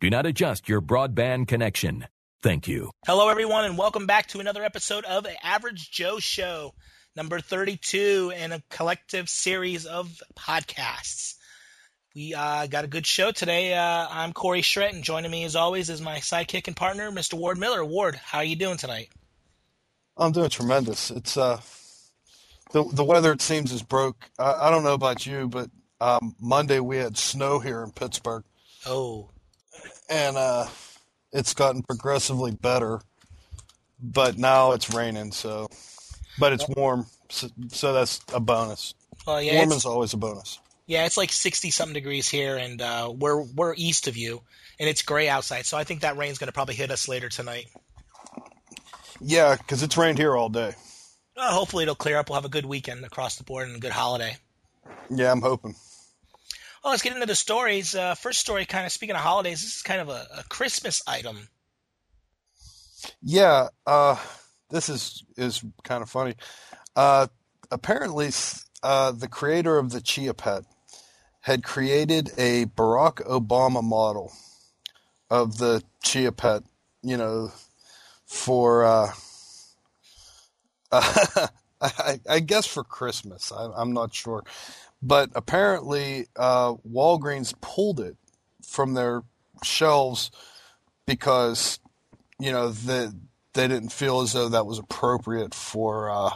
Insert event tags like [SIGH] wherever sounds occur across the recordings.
do not adjust your broadband connection. Thank you. Hello, everyone, and welcome back to another episode of the Average Joe Show, number 32 in a collective series of podcasts. We uh, got a good show today. Uh, I'm Corey Schrett, and joining me, as always, is my sidekick and partner, Mr. Ward Miller. Ward, how are you doing tonight? I'm doing tremendous. It's uh, the the weather it seems is broke. I, I don't know about you, but um, Monday we had snow here in Pittsburgh. Oh, and uh, it's gotten progressively better, but now it's raining. So, but it's warm, so, so that's a bonus. Well, yeah, warm is always a bonus. Yeah, it's like sixty something degrees here, and uh, we're we're east of you, and it's gray outside. So I think that rain's going to probably hit us later tonight. Yeah, because it's rained here all day. Well, hopefully it'll clear up. We'll have a good weekend across the board and a good holiday. Yeah, I'm hoping. Well, let's get into the stories. Uh, first story, kind of speaking of holidays, this is kind of a, a Christmas item. Yeah, uh, this is is kind of funny. Uh, apparently, uh, the creator of the Chia Pet had created a Barack Obama model of the Chia Pet. You know, for uh, [LAUGHS] I, I, guess for Christmas. I, am not sure, but apparently uh, Walgreens pulled it from their shelves because you know the, they didn't feel as though that was appropriate for uh,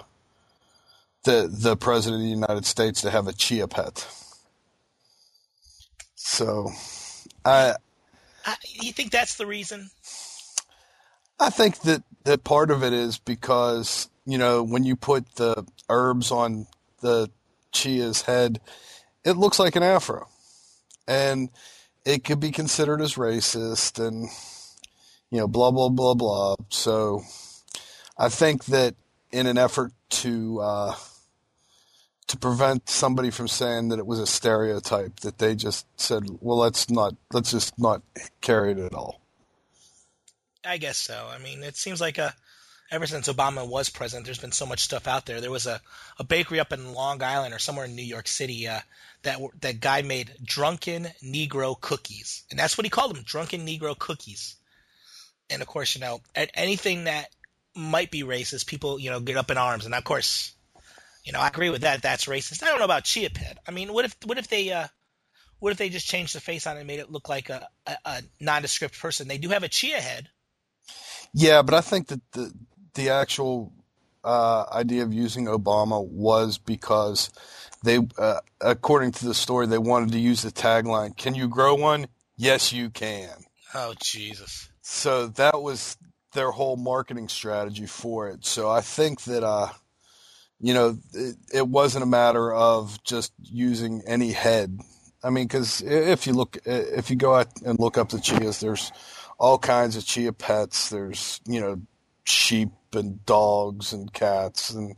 the the president of the United States to have a chia pet. So, I. Uh, you think that's the reason? I think that, that part of it is because you know, when you put the herbs on the chia's head, it looks like an afro. And it could be considered as racist and, you know, blah, blah, blah, blah. So I think that in an effort to, uh, to prevent somebody from saying that it was a stereotype, that they just said, well, let's not, let's just not carry it at all. I guess so. I mean, it seems like a, ever since Obama was president, there's been so much stuff out there. There was a, a bakery up in Long Island or somewhere in New York City uh, that that guy made drunken Negro cookies, and that's what he called them, drunken Negro cookies. And of course, you know, anything that might be racist, people you know get up in arms, and of course, you know, I agree with that. That's racist. I don't know about chia pet. I mean, what if what if they uh, what if they just changed the face on it and made it look like a, a, a nondescript person? They do have a chia head. Yeah, but I think that the the actual uh, idea of using Obama was because they, uh, according to the story, they wanted to use the tagline, "Can you grow one? Yes, you can." Oh Jesus! So that was their whole marketing strategy for it. So I think that, uh, you know, it, it wasn't a matter of just using any head. I mean, because if you look, if you go out and look up the chias, there's all kinds of chia pets. There's, you know, sheep and dogs and cats and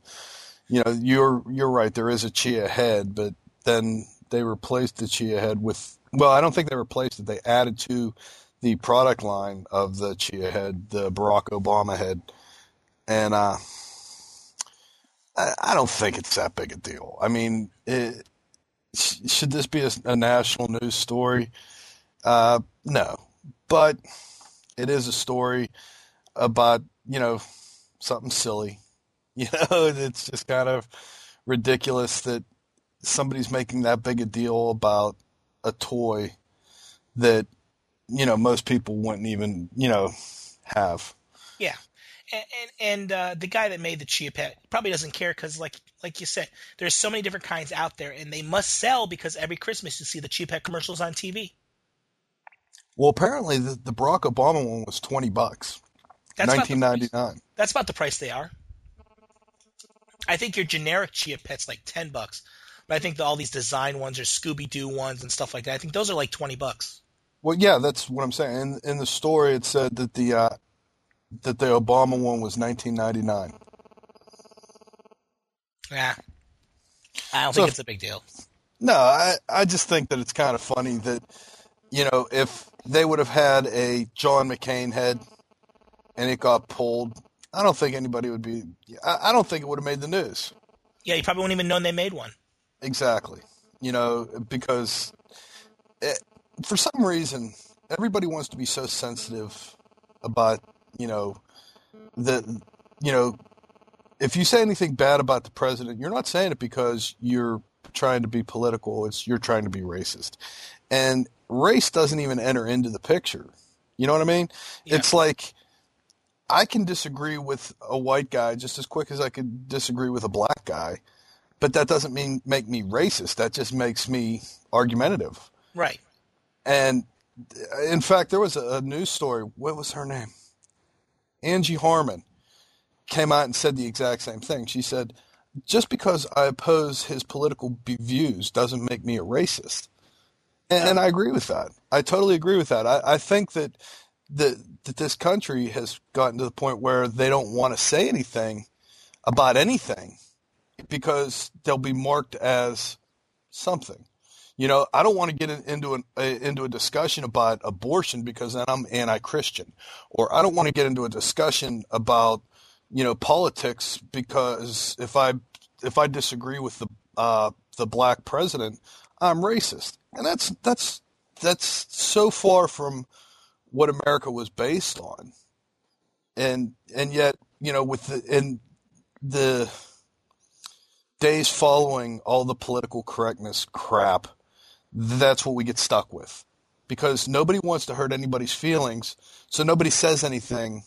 you know you're you're right there is a chia head but then they replaced the chia head with well I don't think they replaced it they added to the product line of the chia head the Barack Obama head. And uh I, I don't think it's that big a deal. I mean it, should this be a, a national news story? Uh no. But it is a story about you know something silly. [LAUGHS] You know, it's just kind of ridiculous that somebody's making that big a deal about a toy that you know most people wouldn't even you know have. Yeah, and and, and uh, the guy that made the Chia Pet probably doesn't care because, like like you said, there's so many different kinds out there, and they must sell because every Christmas you see the Chia Pet commercials on TV. Well, apparently the, the Barack Obama one was twenty bucks. That's 1999. That's about the price they are. I think your generic Chia Pet's like ten bucks, but I think the, all these design ones or Scooby Doo ones and stuff like that. I think those are like twenty bucks. Well, yeah, that's what I'm saying. In, in the story, it said that the uh, that the Obama one was 1999. Yeah, I don't So- think it's a big deal. No, I, I just think that it's kind of funny that, you know, if they would have had a John McCain head and it got pulled, I don't think anybody would be, I, I don't think it would have made the news. Yeah, you probably wouldn't even known they made one. Exactly. You know, because it, for some reason, everybody wants to be so sensitive about, you know, the, you know, if you say anything bad about the president, you're not saying it because you're trying to be political. It's you're trying to be racist. And race doesn't even enter into the picture. You know what I mean? Yeah. It's like I can disagree with a white guy just as quick as I could disagree with a black guy, but that doesn't mean make me racist. That just makes me argumentative. Right. And in fact, there was a, news story. What was her name? Angie Harmon came out and said the exact same thing. She said, "Just because I oppose his political views doesn't make me a racist." And, and I oh. agree with that. I totally agree with that. I, I think that that that this country has gotten to the point where they don't want to say anything about anything because they'll be marked as something. You know, I don't want to get into an into a discussion about abortion because then I'm anti-Christian, or I don't want to get into a discussion about you know politics because if I if I disagree with the uh, the black president, I'm racist, and that's that's that's so far from what America was based on, and and yet you know with the in the days following all the political correctness crap, that's what we get stuck with. Because nobody wants to hurt anybody's feelings, so nobody says anything.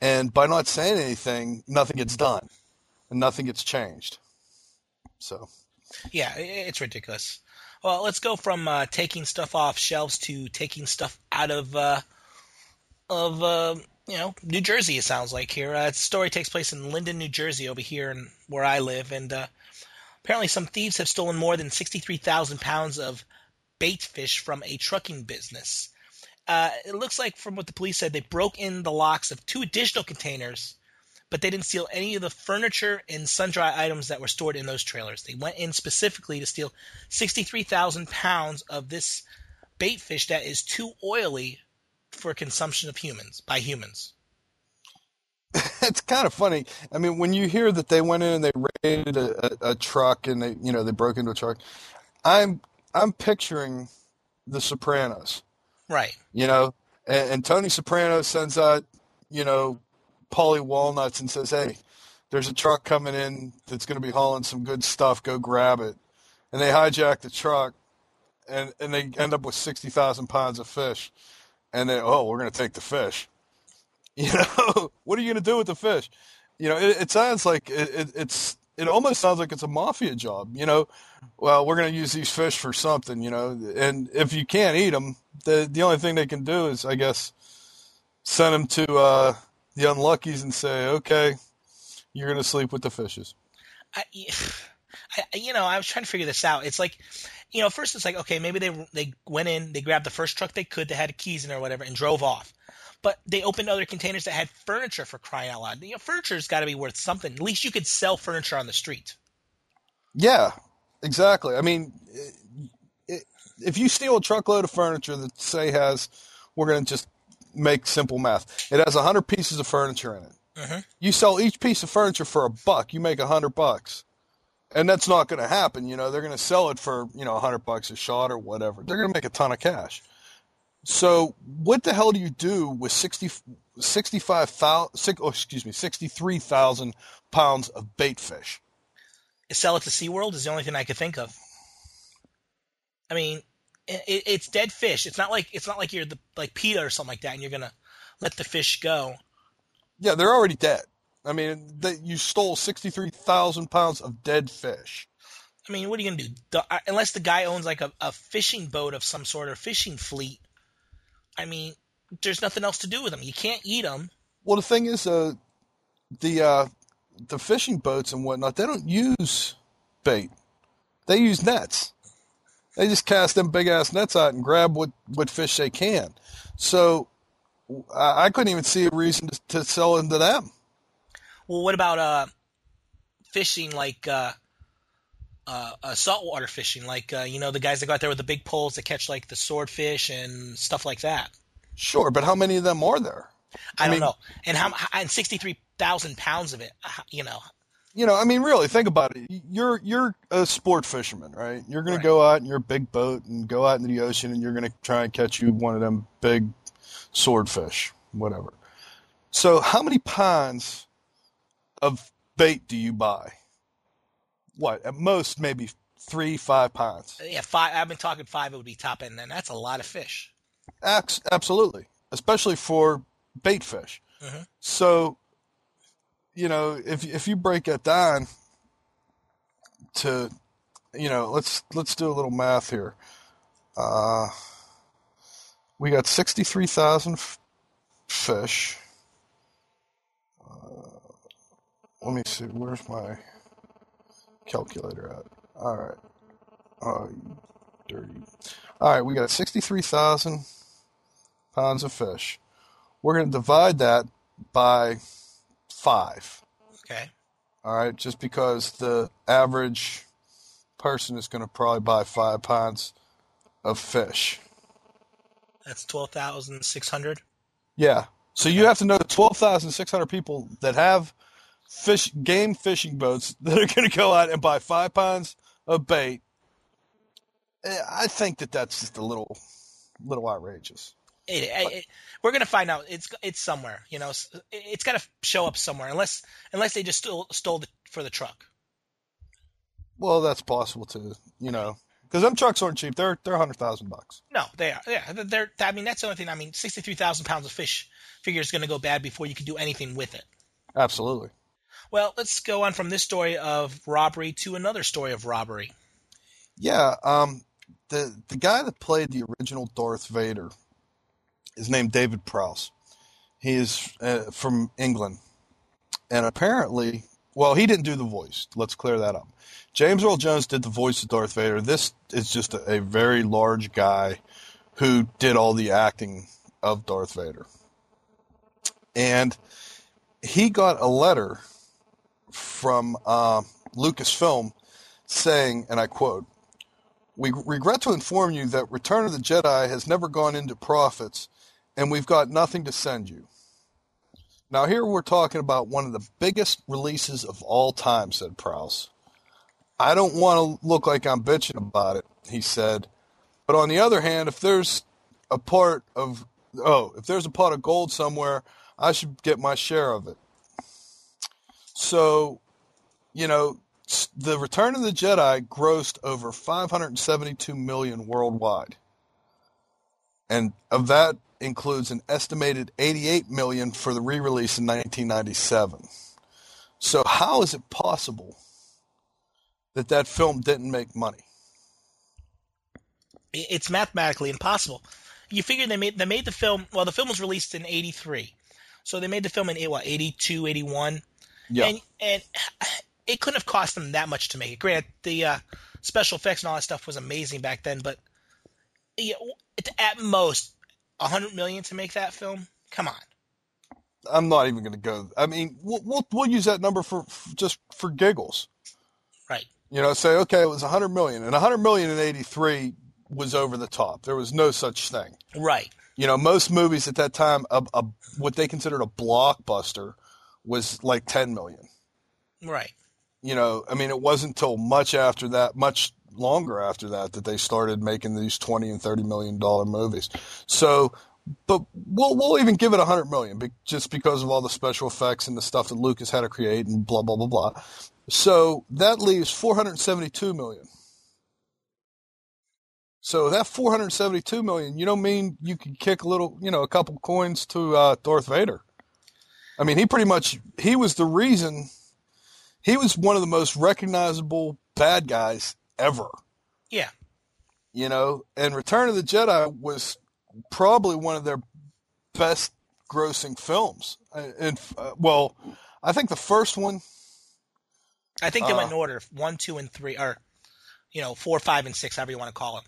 And by not saying anything, nothing gets done and nothing gets changed. So, Yeah, it's ridiculous. Well, let's go from uh, taking stuff off shelves to taking stuff out of uh, of uh, you know New Jersey. It sounds like here. Uh, the story takes place in Linden, New Jersey, over here, and where I live. And uh, apparently, some thieves have stolen more than sixty-three thousand pounds of bait fish from a trucking business. Uh, it looks like, from what the police said, they broke in the locks of two additional containers but they didn't steal any of the furniture and sundry items that were stored in those trailers. They went in specifically to steal 63,000 pounds of this bait fish that is too oily for consumption of humans by humans. [LAUGHS] it's kind of funny. I mean, when you hear that they went in and they raided a, a, a truck and they, you know, they broke into a truck, I'm I'm picturing The Sopranos. Right. you know, and, and Tony Soprano sends out, you know, Paulie Walnuts and says, "Hey, there's a truck coming in that's going to be hauling some good stuff. Go grab it." And they hijack the truck, and and they end up with sixty thousand pounds of fish. And they, oh, we're going to take the fish. [LAUGHS] You know, what are you going to do with the fish? You know, it, it sounds like it, it, it's. It almost sounds like it's a mafia job. You know, well, we're going to use these fish for something. You know, and if you can't eat them, the the only thing they can do is, I guess, send them to uh, the unluckies and say, okay, you're going to sleep with the fishes. [SIGHS] I, you know, I was trying to figure this out. It's like, you know, first it's like, okay, maybe they they went in, they grabbed the first truck they could, they had keys in or whatever, and drove off. But they opened other containers that had furniture for crying out loud. You know, furniture's got to be worth something. At least you could sell furniture on the street. Yeah, exactly. I mean, it, if you steal a truckload of furniture that say has, we're going to just make simple math. It has a hundred pieces of furniture in it. Mhm. You sell each piece of furniture for a buck. You make a hundred bucks, and that's not going to happen. You know, they're going to sell it for you know a hundred bucks a shot or whatever. They're going to make a ton of cash. So what the hell do you do with 60, 65,000, oh, excuse me, 63,000 pounds of bait fish? Sell it to SeaWorld is the only thing I could think of. I mean, it, it's dead fish. It's not like it's not like you're the like PETA or something like that, and you're gonna let the fish go. Yeah, they're already dead. I mean, they, you stole 63,000 pounds of dead fish. I mean, what are you gonna do? The, uh, unless the guy owns like a, a fishing boat of some sort or fishing fleet. I mean, there's nothing else to do with them. You can't eat them. Well, the thing is, uh, the uh, the fishing boats and whatnot, they don't use bait. They use nets. They just cast them big ass nets out and grab what, what fish they can. So I, I couldn't even see a reason to, to sell into them. Well, what about uh, fishing like uh, uh, uh, saltwater fishing, like uh, you know the guys that go out there with the big poles that catch like the swordfish and stuff like that? Sure, but how many of them are there? I, I don't know. And how and sixty three thousand pounds of it, you know, you know, I mean, really, think about it. You're you're a sport fisherman, right? You're going right. to go out in your big boat and go out into the ocean, and you're going to try and catch you one of them big swordfish, whatever. So, how many pounds of bait do you buy? What at most, maybe three, five pounds. Yeah, five. I've been talking five. It would be top end. Then that's a lot of fish. Absolutely, especially for bait fish. Mm-hmm. So you know, if if you break it down to, you know, let's let's do a little math here. Uh, we got sixty three thousand f- fish. Uh, let me see. Where's my calculator at? All right. Oh, dirty. All right, we got sixty three thousand pounds of fish. We're going to divide that by five. Okay. All right, just because the average person is going to probably buy five pounds of fish. That's twelve thousand six hundred. Yeah. So you have to know twelve thousand six hundred people that have fish game fishing boats [LAUGHS] that are going to go out and buy five pounds of bait. Eh, I think that that's just a little, little outrageous. It, it, we're gonna find out. It's it's somewhere. You know, it's, it's got to show up somewhere. Unless unless they just stole stole it for the truck. Well, that's possible too. You know, because them trucks aren't cheap. They're they're hundred thousand bucks. No, they are. Yeah, they're. I mean, that's the only thing. I mean, sixty three thousand pounds of fish figure is going to go bad before you can do anything with it. Absolutely. Well, let's go on from this story of robbery to another story of robbery. Yeah, um, the the guy that played the original Darth Vader is named David Prowse. He is uh, from England, and apparently, well, he didn't do the voice. Let's clear that up. James Earl Jones did the voice of Darth Vader. This is just a, a very large guy who did all the acting of Darth Vader, and he got a letter from uh, Lucasfilm saying, and I quote, we regret to inform you that Return of the Jedi has never gone into profits and we've got nothing to send you. Now, here we're talking about one of the biggest releases of all time, said Prowse. I don't want to look like I'm bitching about it, he said. But on the other hand, if there's a part of, oh, if there's a pot of gold somewhere, I should get my share of it. So, you know, the Return of the Jedi grossed over 572 million worldwide. And of that, includes an estimated 88 million for the re-release in 1997. So how is it possible that that film didn't make money? It's mathematically impossible. You figure they made they made the film. Well, the film was released in '83, so they made the film in what 82, 81. Yeah. And, and [SIGHS] it couldn't have cost them that much to make it. Granted, the uh, special effects and all that stuff was amazing back then, but yeah, at most a hundred million to make that film? Come on. I'm not even going to go. I mean, we'll, we'll, we'll use that number for, for just for giggles. Right. You know, say okay, it was a hundred million, and a hundred million in '83 was over the top. There was no such thing. Right. You know, most movies at that time, a, a, what they considered a blockbuster was like 10 million. Right. You know, I mean, it wasn't until much after that, much longer after that that they started making these 20 and 30 million dollar movies. So, but we'll we'll even give it 100 million just because of all the special effects and the stuff that Lucas had to create and blah blah blah blah. So that leaves 472 million. So that 472 million, you don't mean you could kick a little, you know, a couple coins to uh, Darth Vader. I mean, he pretty much he was the reason. He was one of the most recognizable bad guys ever. Yeah. You know, and Return of the Jedi was probably one of their best grossing films. And uh, well, I think the first one. I think they uh, went in order one, two, and three. Or you know, four, five, and six, however you want to call them.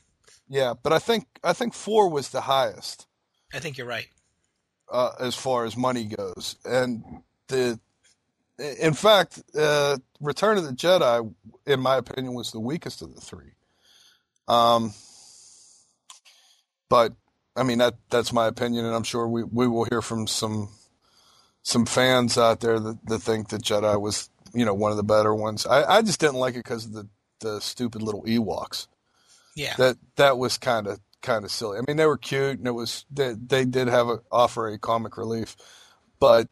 Yeah, but I think I think four was the highest. I think you're right. Uh, as far as money goes, and the in fact, uh, Return of the Jedi, in my opinion, was the weakest of the three. Um, but I mean that that's my opinion, and I'm sure we, we will hear from some some fans out there that, that think that Jedi was you know one of the better ones. I, I just didn't like it because of the the stupid little Ewoks. Yeah, That that was kind of kind of silly. I mean, they were cute, and it was they, they did have a, offer a comic relief, but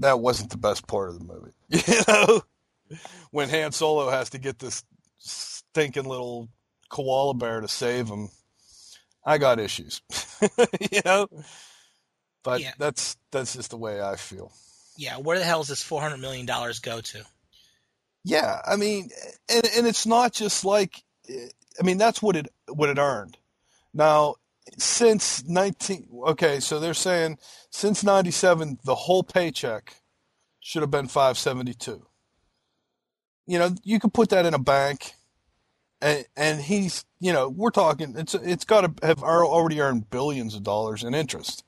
that wasn't the best part of the movie. [LAUGHS] You know, when Han Solo has to get this stinking little koala bear to save him, I got issues. [LAUGHS] you know, but Yeah. that's that's just the way I feel. yeah. Where the hell does this four hundred million dollars go to? Yeah, I mean, and and it's not just like, I mean, that's what it what it earned. Now, since nineteen, okay, so they're saying since ninety seven, the whole paycheck should have been five seventy two. You know, you could put that in a bank, and and he's, you know, we're talking, it's it's got to have already earned billions of dollars in interest.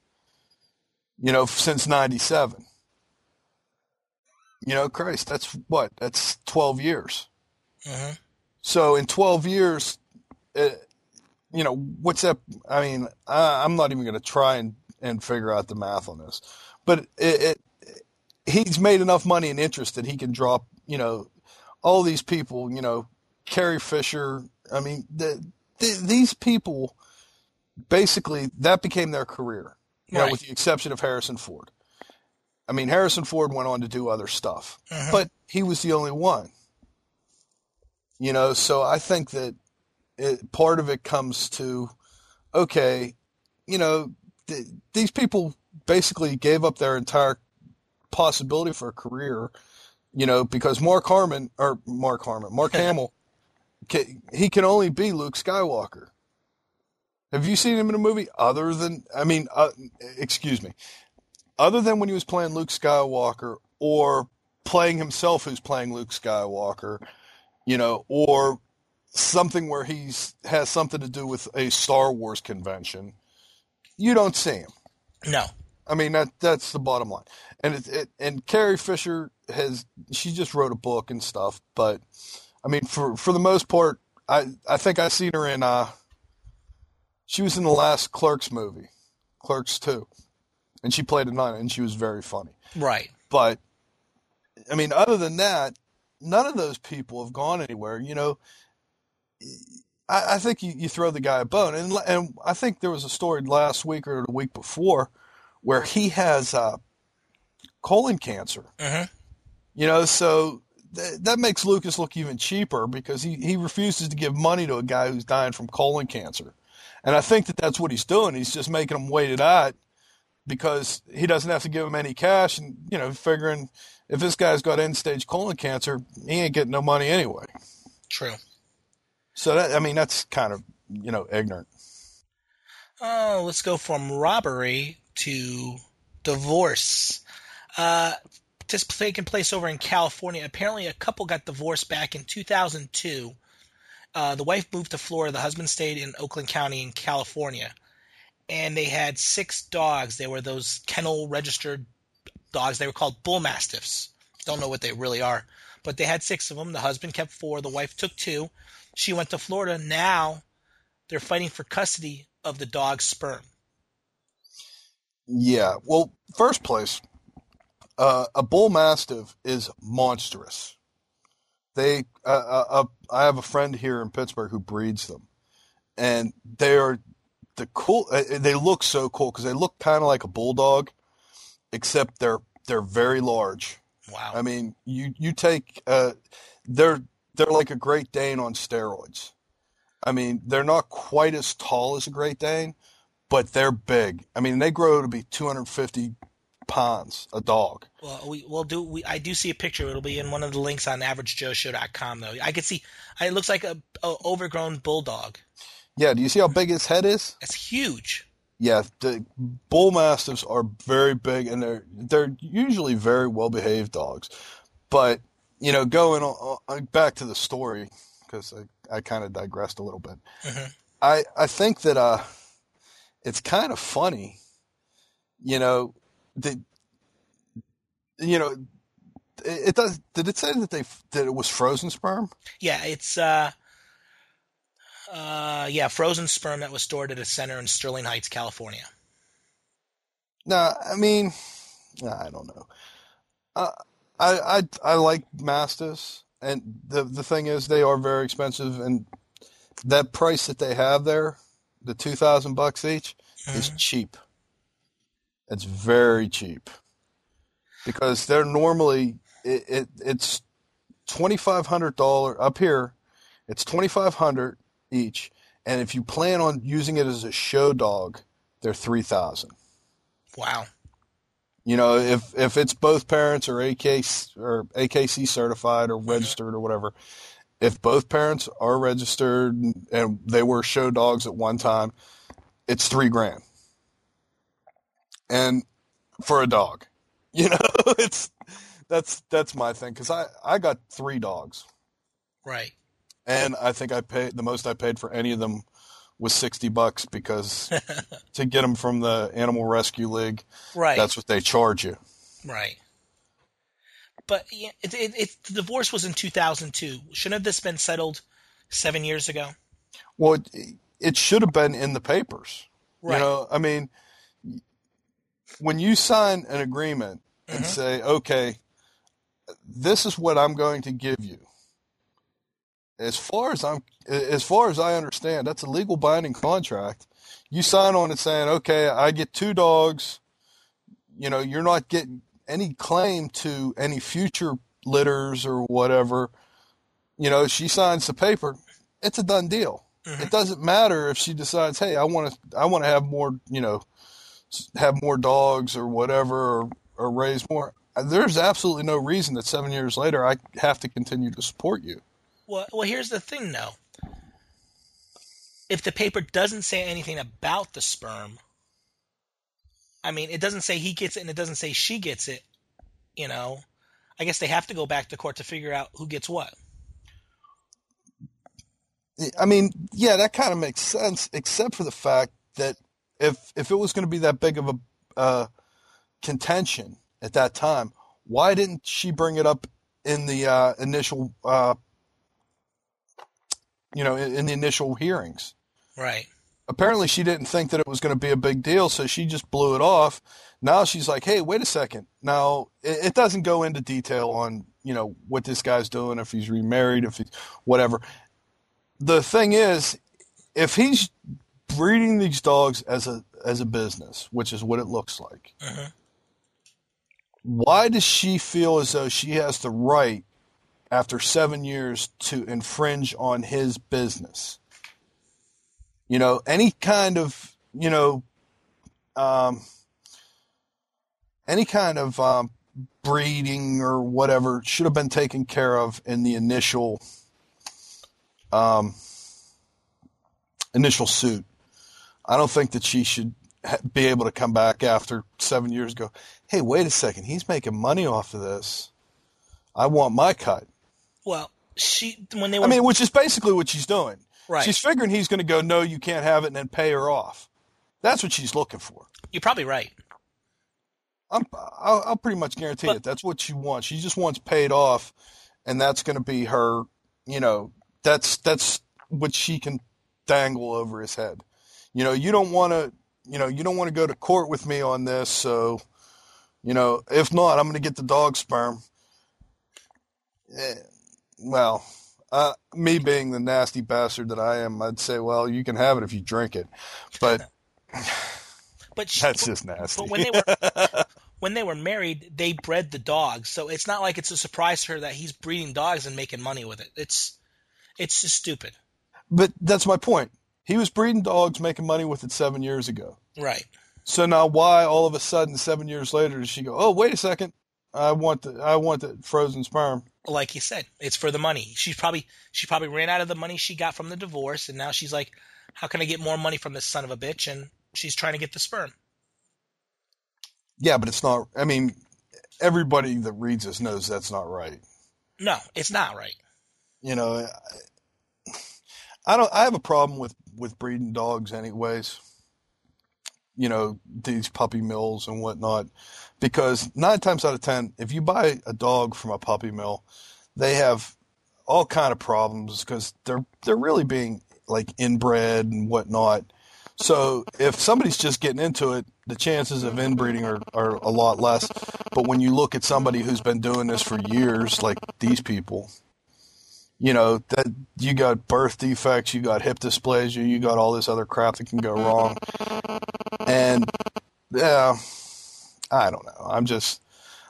You know, since ninety seven. You know, Christ, that's what? That's 12 years. hmm So in 12 years, uh, you know, what's up? I mean, I, I'm not even going to try and, and figure out the math on this, but it, it, he's made enough money and interest that he can drop, you know, all these people, you know, Carrie Fisher. I mean, the, the, these people basically that became their career, you know, Right. with the exception of Harrison Ford. I mean, Harrison Ford went on to do other stuff, Mhm. but he was the only one. You know, so I think that it, part of it comes to, okay, you know, th- these people basically gave up their entire possibility for a career, you know, because Mark Harmon or Mark Harmon, Mark [LAUGHS] Hamill, ca- he can only be Luke Skywalker. Have you seen him in a movie other than, I mean, uh, excuse me, other than when he was playing Luke Skywalker or playing himself who's playing Luke Skywalker, you know, or something where he has something to do with a Star Wars convention, you don't see him. No. I mean that that's the bottom line. And it, it and Carrie Fisher has she just wrote a book and stuff, but I mean for for the most part, I I think I seen her in uh she was in the last Clerks movie, Clerks two, and she played a nun and she was very funny. Right. But I mean, other than that, none of those people have gone anywhere. You know, I, I think you, you throw the guy a bone, and and I think there was a story last week or the week before where he has uh, colon cancer. hmm You know, so th- that makes Lucas look even cheaper because he, he refuses to give money to a guy who's dying from colon cancer. And I think that that's what he's doing. He's just making him wait it out because he doesn't have to give him any cash and, you know, figuring if this guy's got end stage colon cancer, he ain't getting no money anyway. True. So that, I mean, that's kind of, you know, ignorant. Oh, let's go from robbery to divorce. Uh, this taking place over in California. Apparently, a couple got divorced back in 2002. Uh, the wife moved to Florida. The husband stayed in Oakland County in California. And they had six dogs. They were those kennel registered dogs. They were called bull mastiffs. Don't know what they really are. But they had six of them. The husband kept four. The wife took two. She went to Florida. Now they're fighting for custody of the dog's sperm. Yeah. Well, first place, uh, a bull mastiff is monstrous. They, uh, uh, uh, I have a friend here in Pittsburgh who breeds them, and they are the cool. Uh, they look so cool because they look kind of like a bulldog, except they're they're very large. Wow. I mean, you you take uh, they're they're like a Great Dane on steroids. I mean, they're not quite as tall as a Great Dane, but they're big. I mean, they grow to be 250 pounds a dog. Well, we will do. We I do see a picture. It'll be in one of the links on AverageJoeShow.com. Though I can see, it looks like a, a overgrown bulldog. Yeah, do you see how big his head is? It's huge. Yeah, the bull mastiffs are very big and they're they're usually very well behaved dogs. But you know, going on, on back to the story because I, I kind of digressed a little bit. Mhm. I I think that uh, it's kind of funny, you know, that you know, it, it does. Did it say that they that it was frozen sperm? Yeah, it's uh, uh, yeah, frozen sperm that was stored at a center in Sterling Heights, California. No, I mean, nah, I don't know. Uh, I I I like Mastas, and the the thing is, they are very expensive, and that price that they have there, the two thousand bucks each, is mm-hmm. cheap. It's very cheap because they're normally it, it it's twenty five hundred dollar up here. It's twenty five hundred each, and if you plan on using it as a show dog, they're three thousand. Wow. You know, if if it's both parents or AK or AKC certified or registered or whatever, if both parents are registered and they were show dogs at one time, it's three grand. And for a dog, [LAUGHS] you know, it's that's that's my thing because I I got three dogs Right. and I think I paid the most I paid for any of them was sixty bucks because [LAUGHS] to get them from the Animal Rescue League, Right. that's what they charge you. right. But yeah, it, it, it, the divorce was in 2002. Shouldn't have this been settled seven years ago? Well, it, it should have been in the papers. Right. You know, I mean, when you sign an agreement and Mhm. say, okay, this is what I'm going to give you. As far as I'm, as far as I understand, that's a legal binding contract. You sign on it saying, okay, I get two dogs. You know, you're not getting any claim to any future litters or whatever. You know, she signs the paper. It's a done deal. Mhm. It doesn't matter if she decides, hey, I want to, I want to have more, you know, have more dogs or whatever, or, or raise more. There's absolutely no reason that seven years later I have to continue to support you. Well, well, here's the thing, though. If the paper doesn't say anything about the sperm, I mean, it doesn't say he gets it and it doesn't say she gets it. You know, I guess they have to go back to court to figure out who gets what. I mean, yeah, that kind of makes sense, except for the fact that if if it was going to be that big of a uh, contention at that time, why didn't she bring it up in the uh, initial, uh, you know, in, in the initial hearings? Right. apparently she didn't think that it was going to be a big deal, so she just blew it off. Now she's like, "Hey, wait a second. Now it, it doesn't go into detail on you know what this guy's doing, if he's remarried, if he's whatever." The thing is, if he's breeding these dogs as a as a business, which is what it looks like, Mhm. why does she feel as though she has the right, after seven years, to infringe on his business? You know, any kind of, you know, um, any kind of um, breeding or whatever should have been taken care of in the initial um, initial suit. I don't think that she should ha- be able to come back after seven years Go, Hey, wait a second. He's making money off of this. I want my cut. Well, she when they were I mean, which is basically what she's doing. right. She's figuring he's going to go, no, you can't have it, and then pay her off. That's what she's looking for. You're probably right. I'm, I'll, I'll pretty much guarantee But- it. That's what she wants. She just wants paid off, and that's going to be her. You know, that's that's what she can dangle over his head. You know, you don't want to. You know, you don't want to go to court with me on this. So, you know, if not, I'm going to get the dog sperm. Eh, Well, uh, me being the nasty bastard that I am, I'd say, well, you can have it if you drink it, but [LAUGHS] But she, that's just nasty. But when they were [LAUGHS] when they were married, they bred the dogs, so it's not like it's a surprise to her that he's breeding dogs and making money with it. It's it's just stupid. But that's my point. He was breeding dogs, making money with it seven years ago. Right. So now, why all of a sudden, seven years later, does she go? Oh, wait a second, I want the I want the frozen sperm. Like you said, it's for the money. She probably she probably ran out of the money she got from the divorce, and now she's like, "How can I get more money from this son of a bitch?" And she's trying to get the sperm. Yeah, but it's not. I mean, everybody that reads this knows that's not right. No, it's not right. You know, I don't. I have a problem with with breeding dogs, anyways. You know these puppy mills and whatnot, because nine times out of ten, if you buy a dog from a puppy mill, they have all kind of problems because they're they're really being like inbred and whatnot. So if somebody's just getting into it, the chances of inbreeding are, are a lot less. But when you look at somebody who's been doing this for years, like these people, you know that you got birth defects, you got hip dysplasia, you got all this other crap that can go mm-hmm. wrong, and yeah, I don't know. I'm just,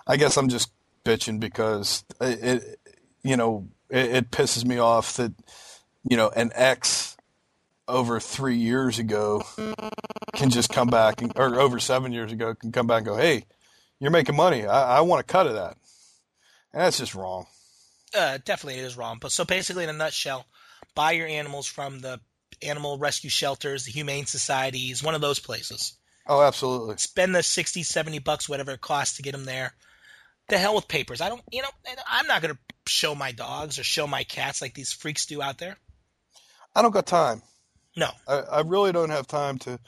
I guess I'm just bitching because it, it you know, it, it pisses me off that you know an ex over three years ago can just come back and, or over seven years ago can come back and go, hey, you're making money. I, I want a cut of that. And that's just wrong. Uh, definitely it is wrong. But so basically, in a nutshell, buy your animals from the animal rescue shelters, the humane societies, one of those places. Oh, absolutely. Spend the 60, 70 bucks, whatever it costs to get them there. The hell with papers. I don't, you know, I'm not going to show my dogs or show my cats like these freaks do out there. I don't got time. No, I, I really don't have time to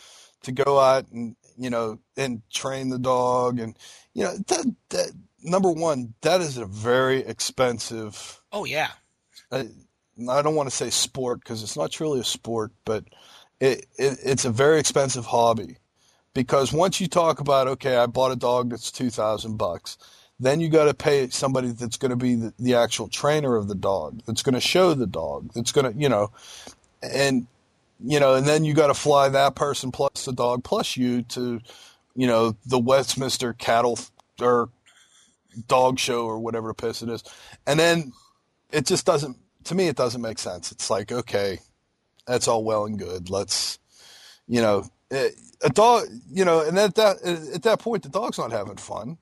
to go out and you know and train the dog and you know that that number one that is a very expensive. Oh yeah. I, I don't want to say sport because it's not truly a sport, but it, it it's a very expensive hobby because once you talk about okay, I bought a dog that's two thousand bucks. Then you got to pay somebody that's going to be the, the actual trainer of the dog, that's going to show the dog, that's going to, you know, and you know, and then you got to fly that person plus the dog plus you to, you know, the Westminster cattle or dog show or whatever the piss it is. And then it just doesn't, to me, it doesn't make sense. It's like, okay, that's all well and good. Let's, you know, it, a dog, you know, and at that, at that point, the dog's not having fun.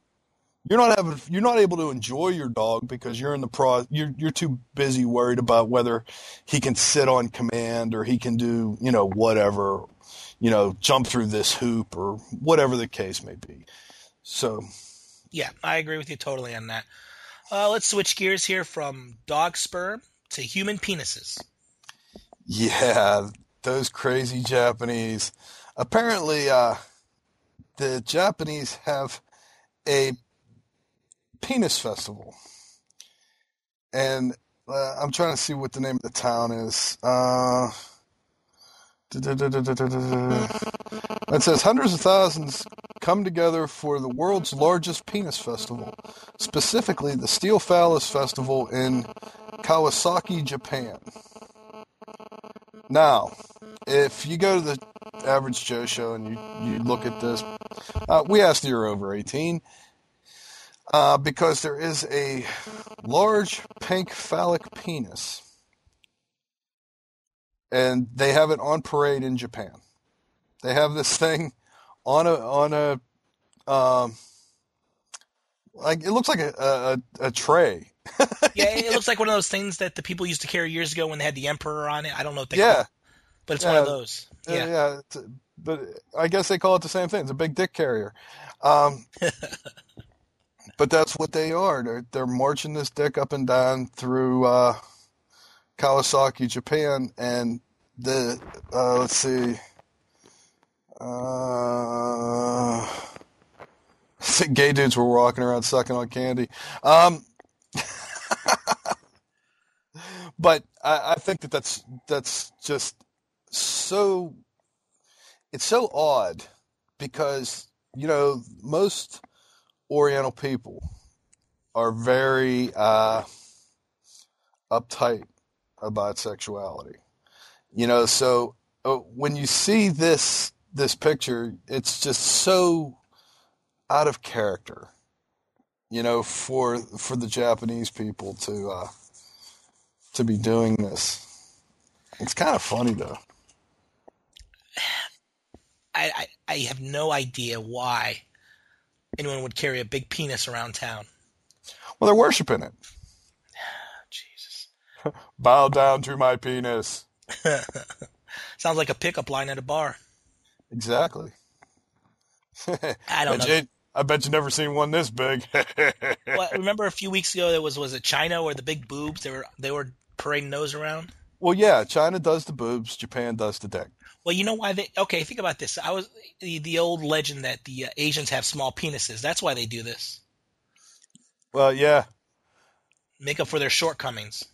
You're not having, you're not able to enjoy your dog because you're in the pro, you're, you're too busy worried about whether he can sit on command or he can do, you know, whatever, you know, jump through this hoop or whatever the case may be. So, yeah, I agree with you totally on that. Uh, let's switch gears here from dog sperm to human penises. Yeah, those crazy Japanese. Apparently, uh, the Japanese have a penis festival, and uh, I'm trying to see what the name of the town is. Uh, [LAUGHS] it says hundreds of thousands come together for the world's largest penis festival, specifically the Steel Phallus Festival in Kawasaki, Japan. Now, if you go to the average Joe show and you, you look at this, uh, we asked you're over 18 uh, because there is a large pink phallic penis, and they have it on parade in Japan. They have this thing on a on a um, like it looks like a a, a tray. yeah, it [LAUGHS] looks like one of those things that the people used to carry years ago when they had the emperor on it. I don't know what they yeah. It, but it's yeah. one of those. Yeah, yeah. but I guess they call it the same thing. It's a big dick carrier. Um, [LAUGHS] but that's what they are. They're, they're marching this dick up and down through uh, Kawasaki, Japan, and the uh, let's see, uh, [LAUGHS] gay dudes were walking around sucking on candy. Um, [LAUGHS] but I, I think that that's that's just so it's so odd because you know most Oriental people are very uh, uptight about sexuality. You know, so uh, when you see this this picture, it's just so out of character. You know, for for the Japanese people to uh, to be doing this. It's kind of funny though. I, I, I have no idea why anyone would carry a big penis around town. Well, they're worshiping it. [SIGHS] Jesus. [LAUGHS] Bow down to my penis. [LAUGHS] Sounds like a pickup line at a bar. Exactly. I [LAUGHS] don't know. I bet you never seen one this big. [LAUGHS] well, remember a few weeks ago there was was it China where the big boobs they were they were parading those around. Well, yeah, China does the boobs, Japan does the dick. Well, you know why they? Okay, think about this. I was the, the old legend that the uh, Asians have small penises. That's why they do this. Well, yeah. Make up for their shortcomings.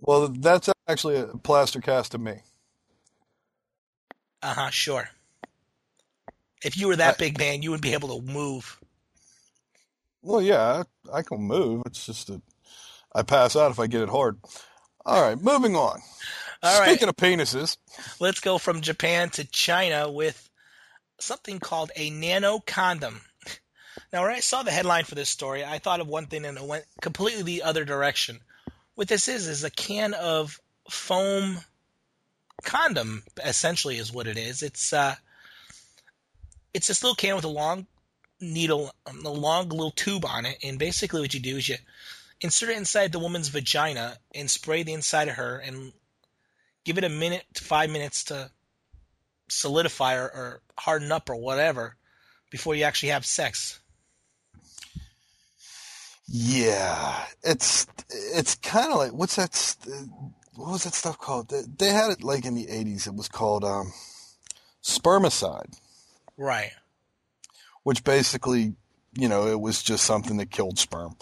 Well, that's actually a plaster cast of me. Uh huh. Sure. If you were that I, big man, you would be able to move. Well, yeah, I, I can move. It's just that I pass out if I get it hard. All right, moving on. All Speaking right. of penises, let's go from Japan to China with something called a nano condom. Now, when I saw the headline for this story, I thought of one thing and it went completely the other direction. What this is is a can of foam condom, essentially, is what it is. It's uh, it's this little can with a long needle, um, a long little tube on it, and basically what you do is you insert it inside the woman's vagina and spray the inside of her and give it a minute to five minutes to solidify or, or harden up or whatever before you actually have sex. Yeah, it's it's kind of like what's that? What was that stuff called? They had it like in the eighties. It was called um, spermicide. Right. Which basically, you know, it was just something that killed sperm.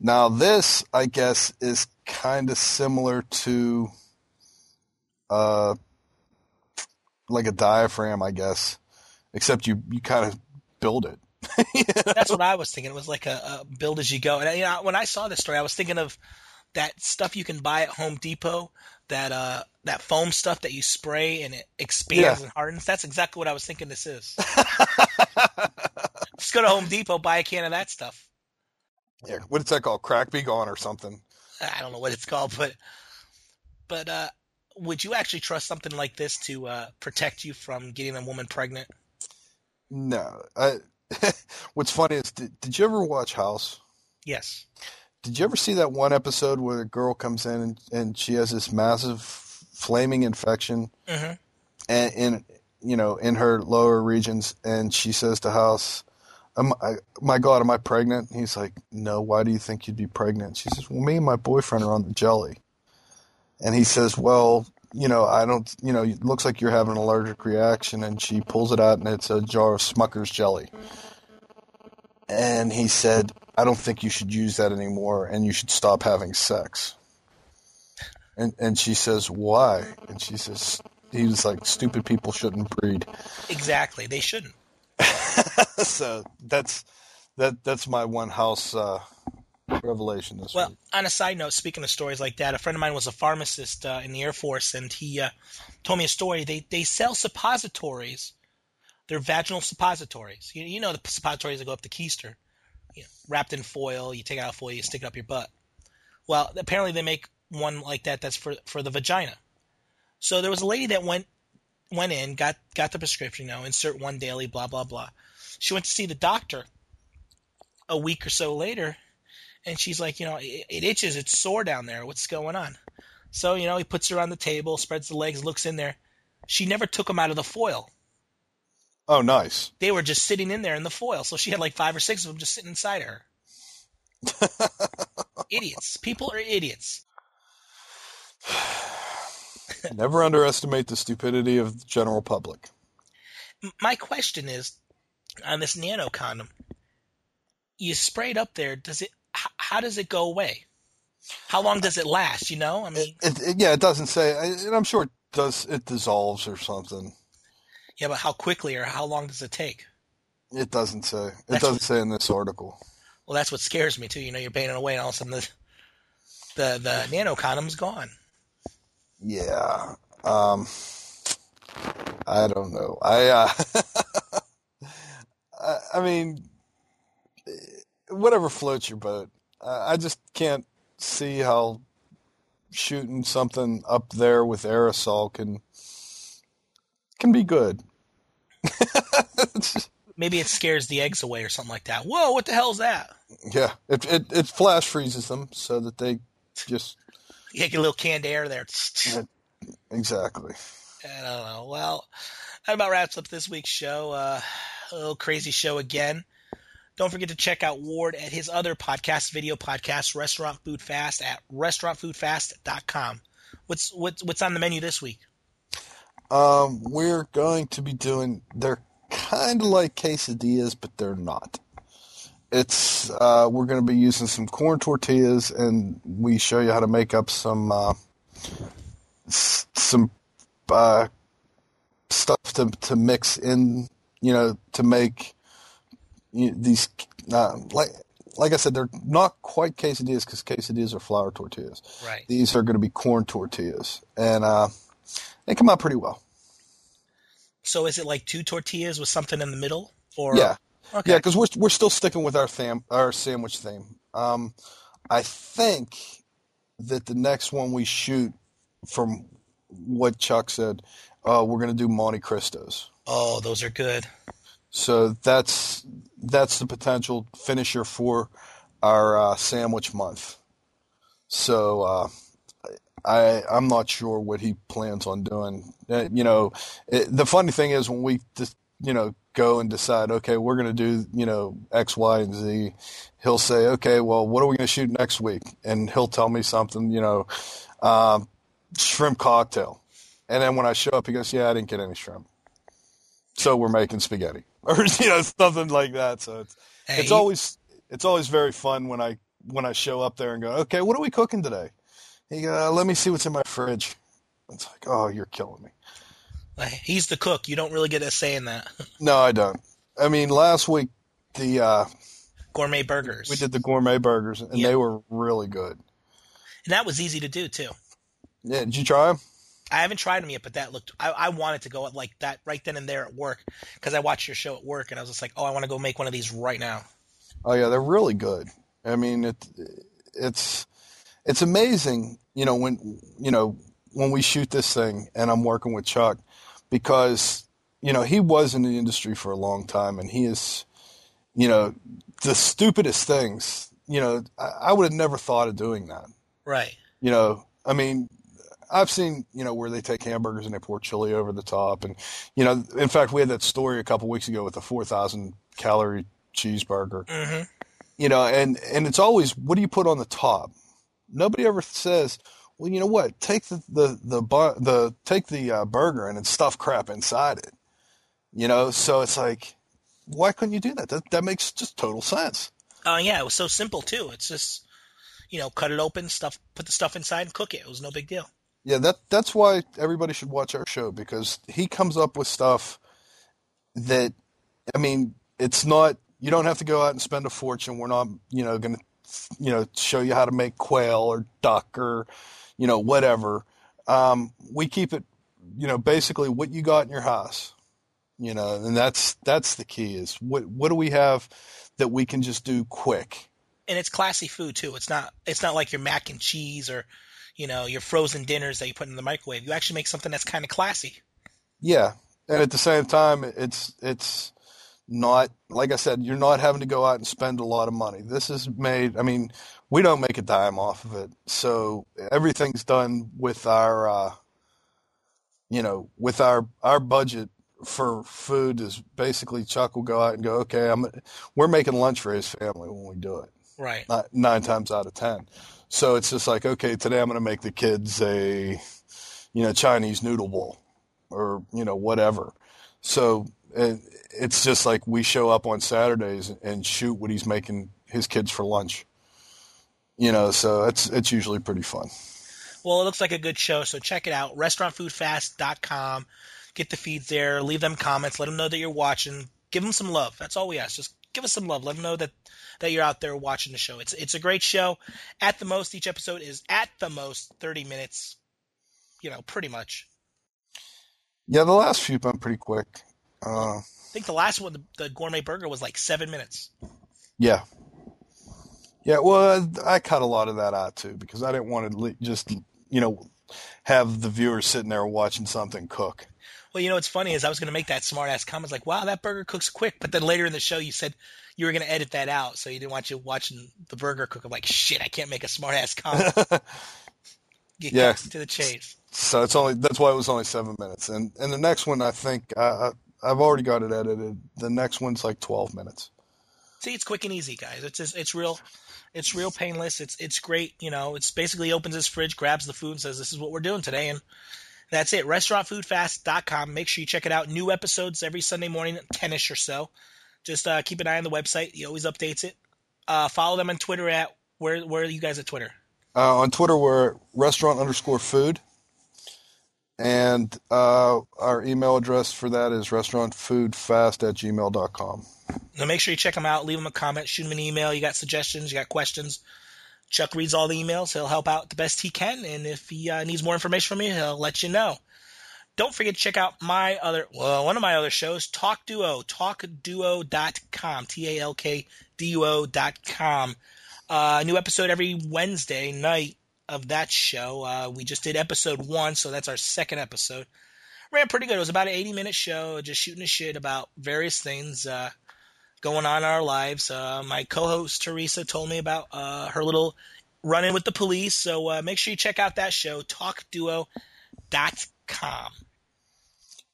Now this, I guess, is kind of similar to, uh, like a diaphragm, I guess, except you you kind of build it. [LAUGHS] you know? That's what I was thinking. It was like a, a build as you go. And you know, when I saw this story, I was thinking of that stuff you can buy at Home Depot, that uh that foam stuff that you spray and it expands yeah. and hardens. That's exactly what I was thinking this is. [LAUGHS] Just go to Home Depot, buy a can of that stuff. Yeah, what is that called? Crack Be Gone or something? I don't know what it's called, but but uh, would you actually trust something like this to uh, protect you from getting a woman pregnant? No. I, [LAUGHS] what's funny is, did, did you ever watch House? Yes. Did you ever see that one episode where a girl comes in and, and she has this massive flaming infection, mm-hmm. and in you know in her lower regions, and she says to House, I, "My God, am I pregnant?" he's like, "No. Why do you think you'd be pregnant?" She says, "Well, me and my boyfriend are on the jelly," and he says, "Well." You know, I don't. You know, it looks like you're having an allergic reaction, and she pulls it out, and it's a jar of Smucker's jelly. And he said, I don't think you should use that anymore and you should stop having sex. And and she says, Why? And she says he was like, Stupid people shouldn't breed. Exactly. They shouldn't. [LAUGHS] so that's that that's my one house uh, revelation this well, week. on a side note, speaking of stories like that, a friend of mine was a pharmacist uh, in the Air Force, and he uh, told me a story. They they sell suppositories. They're vaginal suppositories. You, you know the suppositories that go up the keister you know, wrapped in foil. You take it out of foil, you stick it up your butt. Well, apparently they make one like that that's for for the vagina. So there was a lady that went went in, got got the prescription, you know, insert one daily, blah blah blah. She went to see the doctor a week or so later, and she's like, you know, it, it itches, it's sore down there. What's going on? So you know, he puts her on the table, spreads the legs, looks in there. She never took them out of the foil. Oh, nice. They were just sitting in there in the foil, so she had like five or six of them just sitting inside her. [LAUGHS] idiots. People are idiots. [SIGHS] Never underestimate the stupidity of the general public. My question is, on this nano condom, you spray it up there. Does it? How does it go away? How long does it last? You know, I mean, it, it, yeah, it doesn't say, and I'm sure it does. It dissolves or something. Yeah, but how quickly or how long does it take? It doesn't say. It that's doesn't what, say in this article. Well, that's what scares me too. You know, you're paying it away, and all of a sudden the the, the nano condom's gone. Yeah. Um. I don't know. I. Uh, [LAUGHS] I, I mean, whatever floats your boat. I just can't see how shooting something up there with aerosol can can be good. [LAUGHS] Maybe it scares the eggs away or something like that. Whoa, what the hell is that? Yeah, it it, it flash freezes them so that they just you [LAUGHS] get a little canned air there. exactly. I don't know. Well, that about wraps up this week's show. Uh, a little crazy show again. Don't forget to check out Ward at his other podcast, video podcast, Restaurant Food Fast at restaurantfoodfast.com. What's what's what's on the menu this week? Um, we're going to be doing. They're kind of like quesadillas, but they're not. It's uh, we're going to be using some corn tortillas, and we show you how to make up some uh, s- some uh, stuff to to mix in. You know, to make you these uh, like like I said, they're not quite quesadillas because quesadillas are flour tortillas. Right. These are going to be corn tortillas, and uh, they come out pretty well. So is it like two tortillas with something in the middle, or Yeah, Okay. yeah, because we're we're still sticking with our theme, our sandwich theme. Um, I think that the next one we shoot, from what Chuck said, uh, we're going to do Monte Cristos. Oh, those are good. So that's that's the potential finisher for our uh, sandwich month. So uh, I I'm not sure what he plans on doing. Uh, you know, it, the funny thing is when we just you know go and decide, okay, we're going to do you know X, Y, and Z. He'll say, okay, well, what are we going to shoot next week? And he'll tell me something, you know, um, shrimp cocktail. And then when I show up, he goes, yeah, I didn't get any shrimp so we're making spaghetti [LAUGHS] or you know something like that so it's Hey, it's always it's always very fun when i when i show up there and go okay what are we cooking today he uh, let me see what's in my fridge it's like oh you're killing me he's the cook. You don't really get a say in that. [LAUGHS] no i don't i mean last week the uh Gourmet burgers. we did the gourmet burgers and Yeah. they were really good and that was easy to do too. yeah did you try them I haven't tried them yet, but that looked. I, I wanted to go like that right then and there at work because I watched your show at work, and I was just like, oh, I want to go make one of these right now. Oh yeah, they're really good. I mean, it it's it's amazing, you know, when you know when we shoot this thing and I'm working with Chuck because you know he was in the industry for a long time and he is, you know, the stupidest things. You know, I, I would have never thought of doing that. Right. You know, I mean, I've seen, you know, where they take hamburgers and they pour chili over the top. And, you know, in fact, we had that story a couple weeks ago with the 4,000 calorie cheeseburger hmm you know and and it's always what do you put on the top nobody ever says well you know what take the the the, bu- the take the uh, burger and then stuff crap inside it you know so it's like why couldn't you do that that, that makes just total sense Oh yeah, it was so simple too. It's just, you know, cut it open, stuff, put the stuff inside, and cook it. It was no big deal. yeah that that's why everybody should watch our show because he comes up with stuff that i mean it's not you don't have to go out and spend a fortune we're not you know going to you know show you how to make quail or duck or you know whatever um, we keep it you know basically what you got in your house you know and that's that's the key is what what do we have that we can just do quick And it's classy food too. It's not. It's not like your mac and cheese or, you know, your frozen dinners that you put in the microwave. You actually make something that's kind of classy. Yeah, and at the same time, it's it's not like I said. You're not having to go out and spend a lot of money. This is made. I mean, we don't make a dime off of it, so everything's done with our, uh, you know, with our our budget for food is basically Chuck will go out and go, okay, I'm we're making lunch for his family when we do it Right. not nine times out of ten. So it's just like, okay, today I'm going to make the kids a, you know, Chinese noodle bowl, or you know, whatever. So it, it's just like we show up on Saturdays and shoot what he's making his kids for lunch. You know, so it's it's usually pretty fun. Well, it looks like a good show, so check it out. RestaurantFoodFast.com. Get the feeds there. Leave them comments. Let them know that you're watching. Give them some love. That's all we ask. Just give us some love. Let them know that that you're out there watching the show. It's it's a great show. At the most, each episode is at the most 30 minutes. You know, pretty much. Yeah, the last few have been pretty quick. Uh, I think the last one, the, the gourmet burger, was like seven minutes. yeah, yeah. Well, I cut a lot of that out too because I didn't want to le- just you know have the viewers sitting there watching something cook. Well, you know what's funny is I was going to make that smart ass comment like, "Wow, that burger cooks quick," but then later in the show you said you were going to edit that out, so you didn't want you watching the burger cook. I'm like, "Shit, I can't make a smart ass comment." [LAUGHS] Get Yeah. to the chase. So it's only that's why it was only seven minutes, and and the next one I think I I've already got it edited. The next one's like twelve minutes. See, it's quick and easy, guys. It's just, it's real, it's real painless. It's it's great. You know, it's basically opens his fridge, grabs the food, and says, "This is what we're doing today," and that's it. RestaurantFoodFast.com. Make sure you check it out. New episodes every Sunday morning, ten-ish or so. Just uh, keep an eye on the website. He always updates it. Uh, follow them on Twitter at where where are you guys at Twitter? Uh, on Twitter, we're restaurant underscore food. And uh, our email address for that is restaurantfoodfast at gmail.com. Now make sure you check them out. Leave them a comment. Shoot them an email. You got suggestions. You got questions. Chuck reads all the emails. He'll help out the best he can. And if he uh, needs more information from you, he'll let you know. Don't forget to check out my other, well, one of my other shows, Talk Duo, talkduo.com, T A L K D U O.com. Uh, new episode every Wednesday night of that show. Uh, we just did episode one, so that's our second episode. Ran pretty good. It was about an 80 minute show, just shooting a shit about various things uh, going on in our lives. Uh, my co host, Teresa, told me about uh, her little run in with the police, so uh, make sure you check out that show, talkduo.com.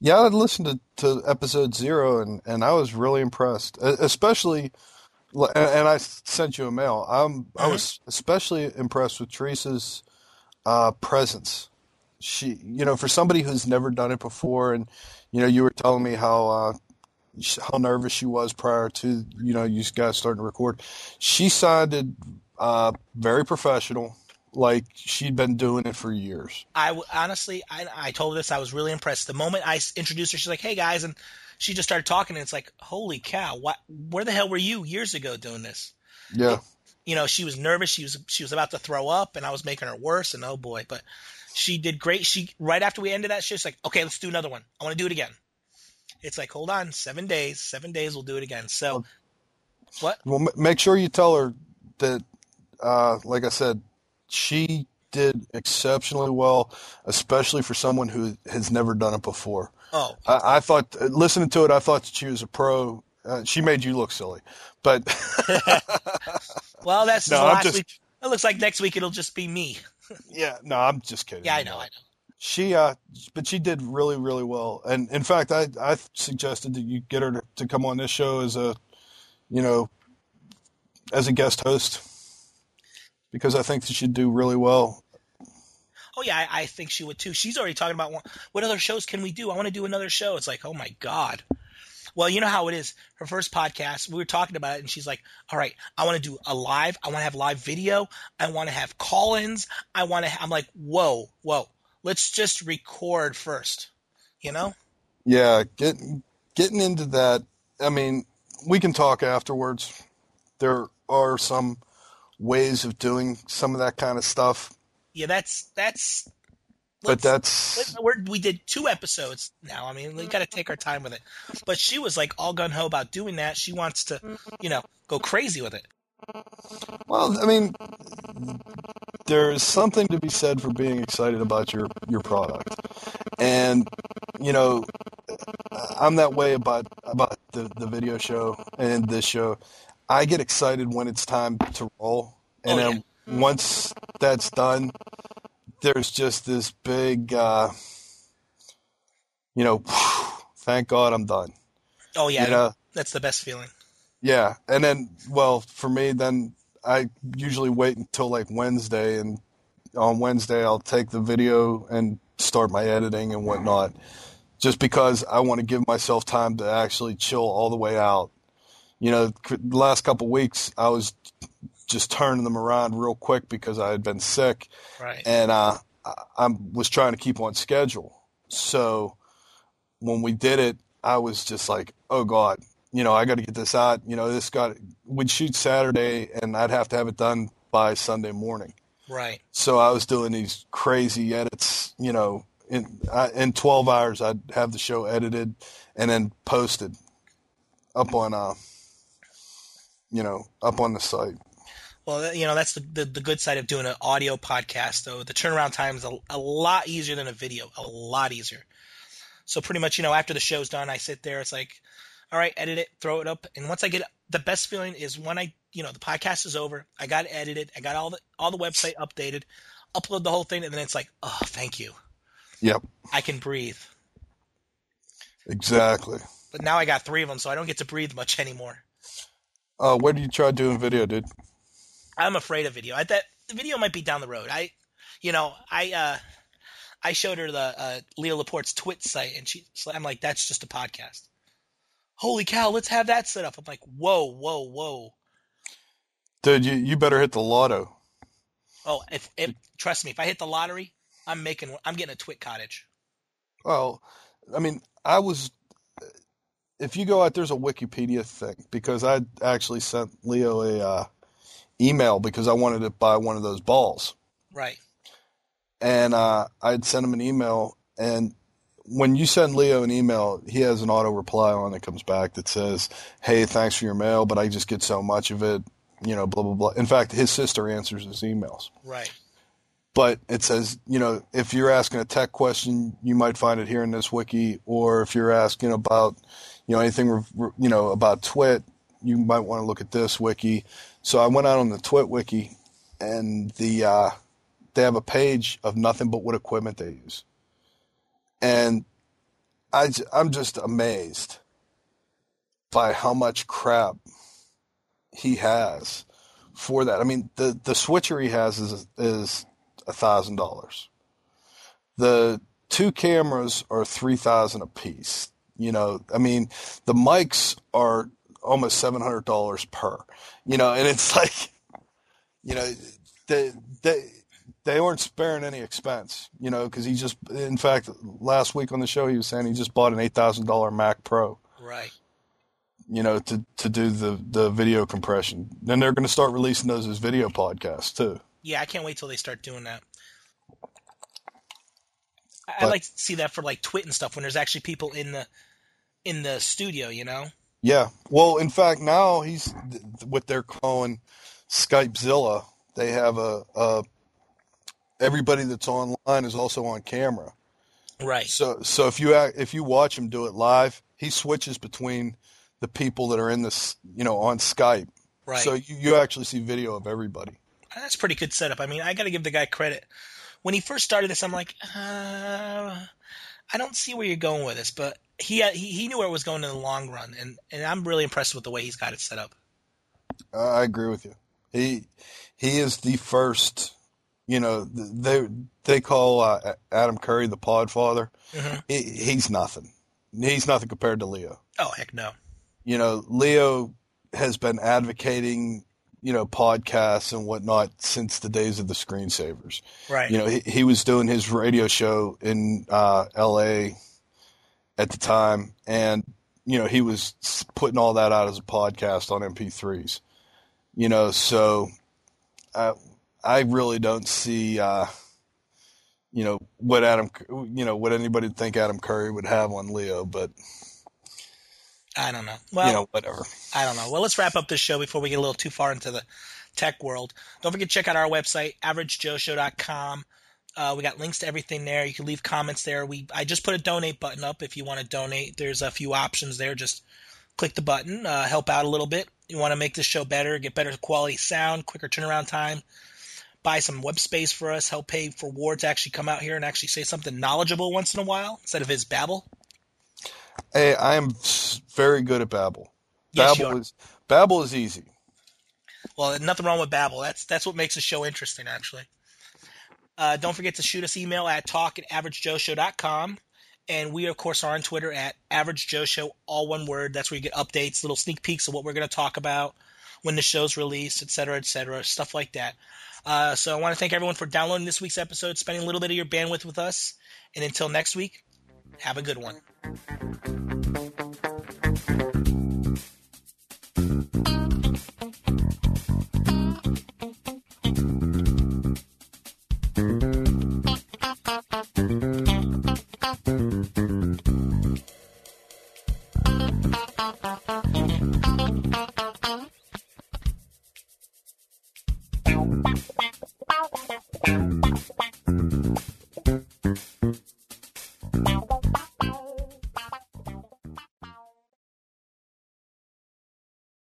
Yeah, I listened to, to episode zero, and, and I was really impressed, especially and I sent you a mail. I'm I was especially impressed with Teresa's uh, presence. She, you know, for somebody who's never done it before, and you know, you were telling me how uh, how nervous she was prior to you know you guys starting to record. She sounded uh, very professional, like she'd been doing it for years. I honestly, I, I told her this. I was really impressed. The moment I introduced her, she's like, "Hey guys," and she just started talking, and it's like, holy cow! What? Where the hell were you years ago doing this? Yeah. You know, she was nervous. She was she was about to throw up, and I was making her worse. And oh boy, but she did great. She right after we ended that, she's like, okay, let's do another one. I want to do it again. It's like, hold on, seven days, seven days, we'll do it again. So, what? Well, make sure you tell her that, uh, like I said, she did exceptionally well, especially for someone who has never done it before. Oh, I, I thought listening to it, I thought that she was a pro. Uh, she made you look silly, but [LAUGHS] well, that's [LAUGHS] no, last just, week. It looks like next week it'll just be me. [LAUGHS] yeah, no, I'm just kidding. Yeah, I know, I know. She, uh, but she did really, really well. And in fact, I, I suggested that you get her to, to come on this show as a, you know, as a guest host because I think that she'd do really well oh yeah, I, I think she would too. She's already talking about what other shows can we do? I want to do another show. It's like, oh my god. Well, you know how it is. Her first podcast, we were talking about it, and she's like, "All right, I want to do a live. I want to have live video. I want to have call-ins. I want to." Ha-. I'm like, "Whoa, whoa! Let's just record first. You know? Yeah, getting getting into that. I mean, we can talk afterwards. There are some ways of doing some of that kind of stuff yeah, that's that's. But that's we're, we did two episodes now. I mean, we got to take our time with it. But she was like all gun ho about doing that. She wants to, you know, go crazy with it. Well, I mean, there's something to be said for being excited about your your product, and you know, I'm that way about about the the video show and this show. I get excited when it's time to roll, and oh, yeah. then once that's done, there's just this big, uh, you know, [SIGHS] thank God I'm done. Oh yeah, you know? that's the best feeling. Yeah, and then well, for me, then I usually wait until like Wednesday, and on Wednesday I'll take the video and start my editing and whatnot, just because I want to give myself time to actually chill all the way out. You know, the last couple weeks I was just turning them around real quick because I had been sick, right. and uh, I was trying to keep on schedule. So when we did it, I was just like, "Oh God, you know, I got to get this out." You know, this got we'd shoot Saturday, and I'd have to have it done by Sunday morning. Right. So I was doing these crazy edits. You know, in in twelve hours, I'd have the show edited and then posted up on uh, you know, up on the site. Well, you know that's the, the, the good side of doing an audio podcast, though. The turnaround time is a, a lot easier than a video, a lot easier. So pretty much, you know, after the show's done, I sit there. It's like, all right, edit it, throw it up, and once I get the best feeling is when I, you know, the podcast is over. I got it edited, I got all the all the website updated, upload the whole thing, and then it's like, oh, thank you. Yep. I can breathe. Exactly. But now I got three of them, so I don't get to breathe much anymore. Uh, where do you try doing video, dude? I'm afraid of video. I that the video might be down the road. I, you know, I uh, I showed her the uh, Leo Laporte's Twit site, and she, I'm like, that's just a podcast. Holy cow, let's have that set up. I'm like, whoa, whoa, whoa. Dude, you, you better hit the lotto. Oh, if, if trust me, if I hit the lottery, I'm making, I'm getting a Twit cottage. Well, I mean, I was. If you go out, there's a Wikipedia thing because I actually sent Leo a uh, email because I wanted to buy one of those balls. Right. And uh, I'd send him an email, and when you send Leo an email, he has an auto reply on that comes back that says, "Hey, thanks for your mail, but I just get so much of it." You know, blah blah blah. In fact, his sister answers his emails. Right but it says, you know, if you're asking a tech question, you might find it here in this wiki, or if you're asking about, you know, anything, you know, about Twit, you might want to look at this wiki. So I went out on the Twit wiki, and the uh, they have a page of nothing but what equipment they use, and I I'm just amazed by how much crap he has for that. I mean, the the switcher he has is is a thousand dollars. The two cameras are three thousand a piece. You know, I mean, the mics are almost seven hundred dollars per. You know, and it's [LAUGHS] like, you know, they they they weren't sparing any expense. You know, because he just, in fact, last week on the show he was saying he just bought an eight thousand dollar Mac Pro. Right. You know, to to do the the video compression. Then they're going to start releasing those as video podcasts too yeah, I can't wait till they start doing that. I, like to see that for like Twit and stuff when there's actually people in the in the studio, you know. Yeah. Well, in fact, now he's what they're calling Skypezilla. They have a, a everybody that's online is also on camera. Right. So so if you if you watch him do it live, he switches between the people that are in this, you know, on Skype. Right. So you, you actually see video of everybody that's pretty good setup. I mean, I got to give the guy credit. When he first started this, I'm like, uh, I don't see where you're going with this, but he, he he knew where it was going in the long run, and and I'm really impressed with the way he's got it set up. Uh, I agree with you. He he is the first. You know, they they call uh, Adam Curry the Podfather. Mm-hmm. He, he's nothing. He's nothing compared to Leo. Oh heck no. You know, Leo has been advocating you know, podcasts and whatnot since the days of the screensavers. Right. You know, he, he was doing his radio show in uh, L.A. at the time, and you know, he was putting all that out as a podcast on MP3s. You know, so I I really don't see. Uh, you know what Adam, you know what anybody would think Adam Curry would have on Leo, but I don't know. Well, you know, whatever. I don't know. Well, let's wrap up this show before we get a little too far into the tech world. Don't forget to check out our website, averagejoeshow.com. Uh, we got links to everything there. You can leave comments there. We I just put a donate button up if you want to donate. There's a few options there. Just click the button, uh, help out a little bit. You want to make this show better, get better quality sound, quicker turnaround time, buy some web space for us, help pay for Ward to actually come out here and actually say something knowledgeable once in a while instead of his babble. Hey, I am very good at babble. Yes, babble is babble is easy. Well, nothing wrong with babble. That's that's what makes the show interesting, actually. Uh, don't forget to shoot us email at talk at averagejoeshow.com. And we, of course, are on Twitter at Average Joe Show, all one word. That's where you get updates, little sneak peeks of what we're going to talk about when the show's released, et cetera, et cetera, stuff like that. Uh, so I want to thank everyone for downloading this week's episode, spending a little bit of your bandwidth with us. And until next week, have a good one.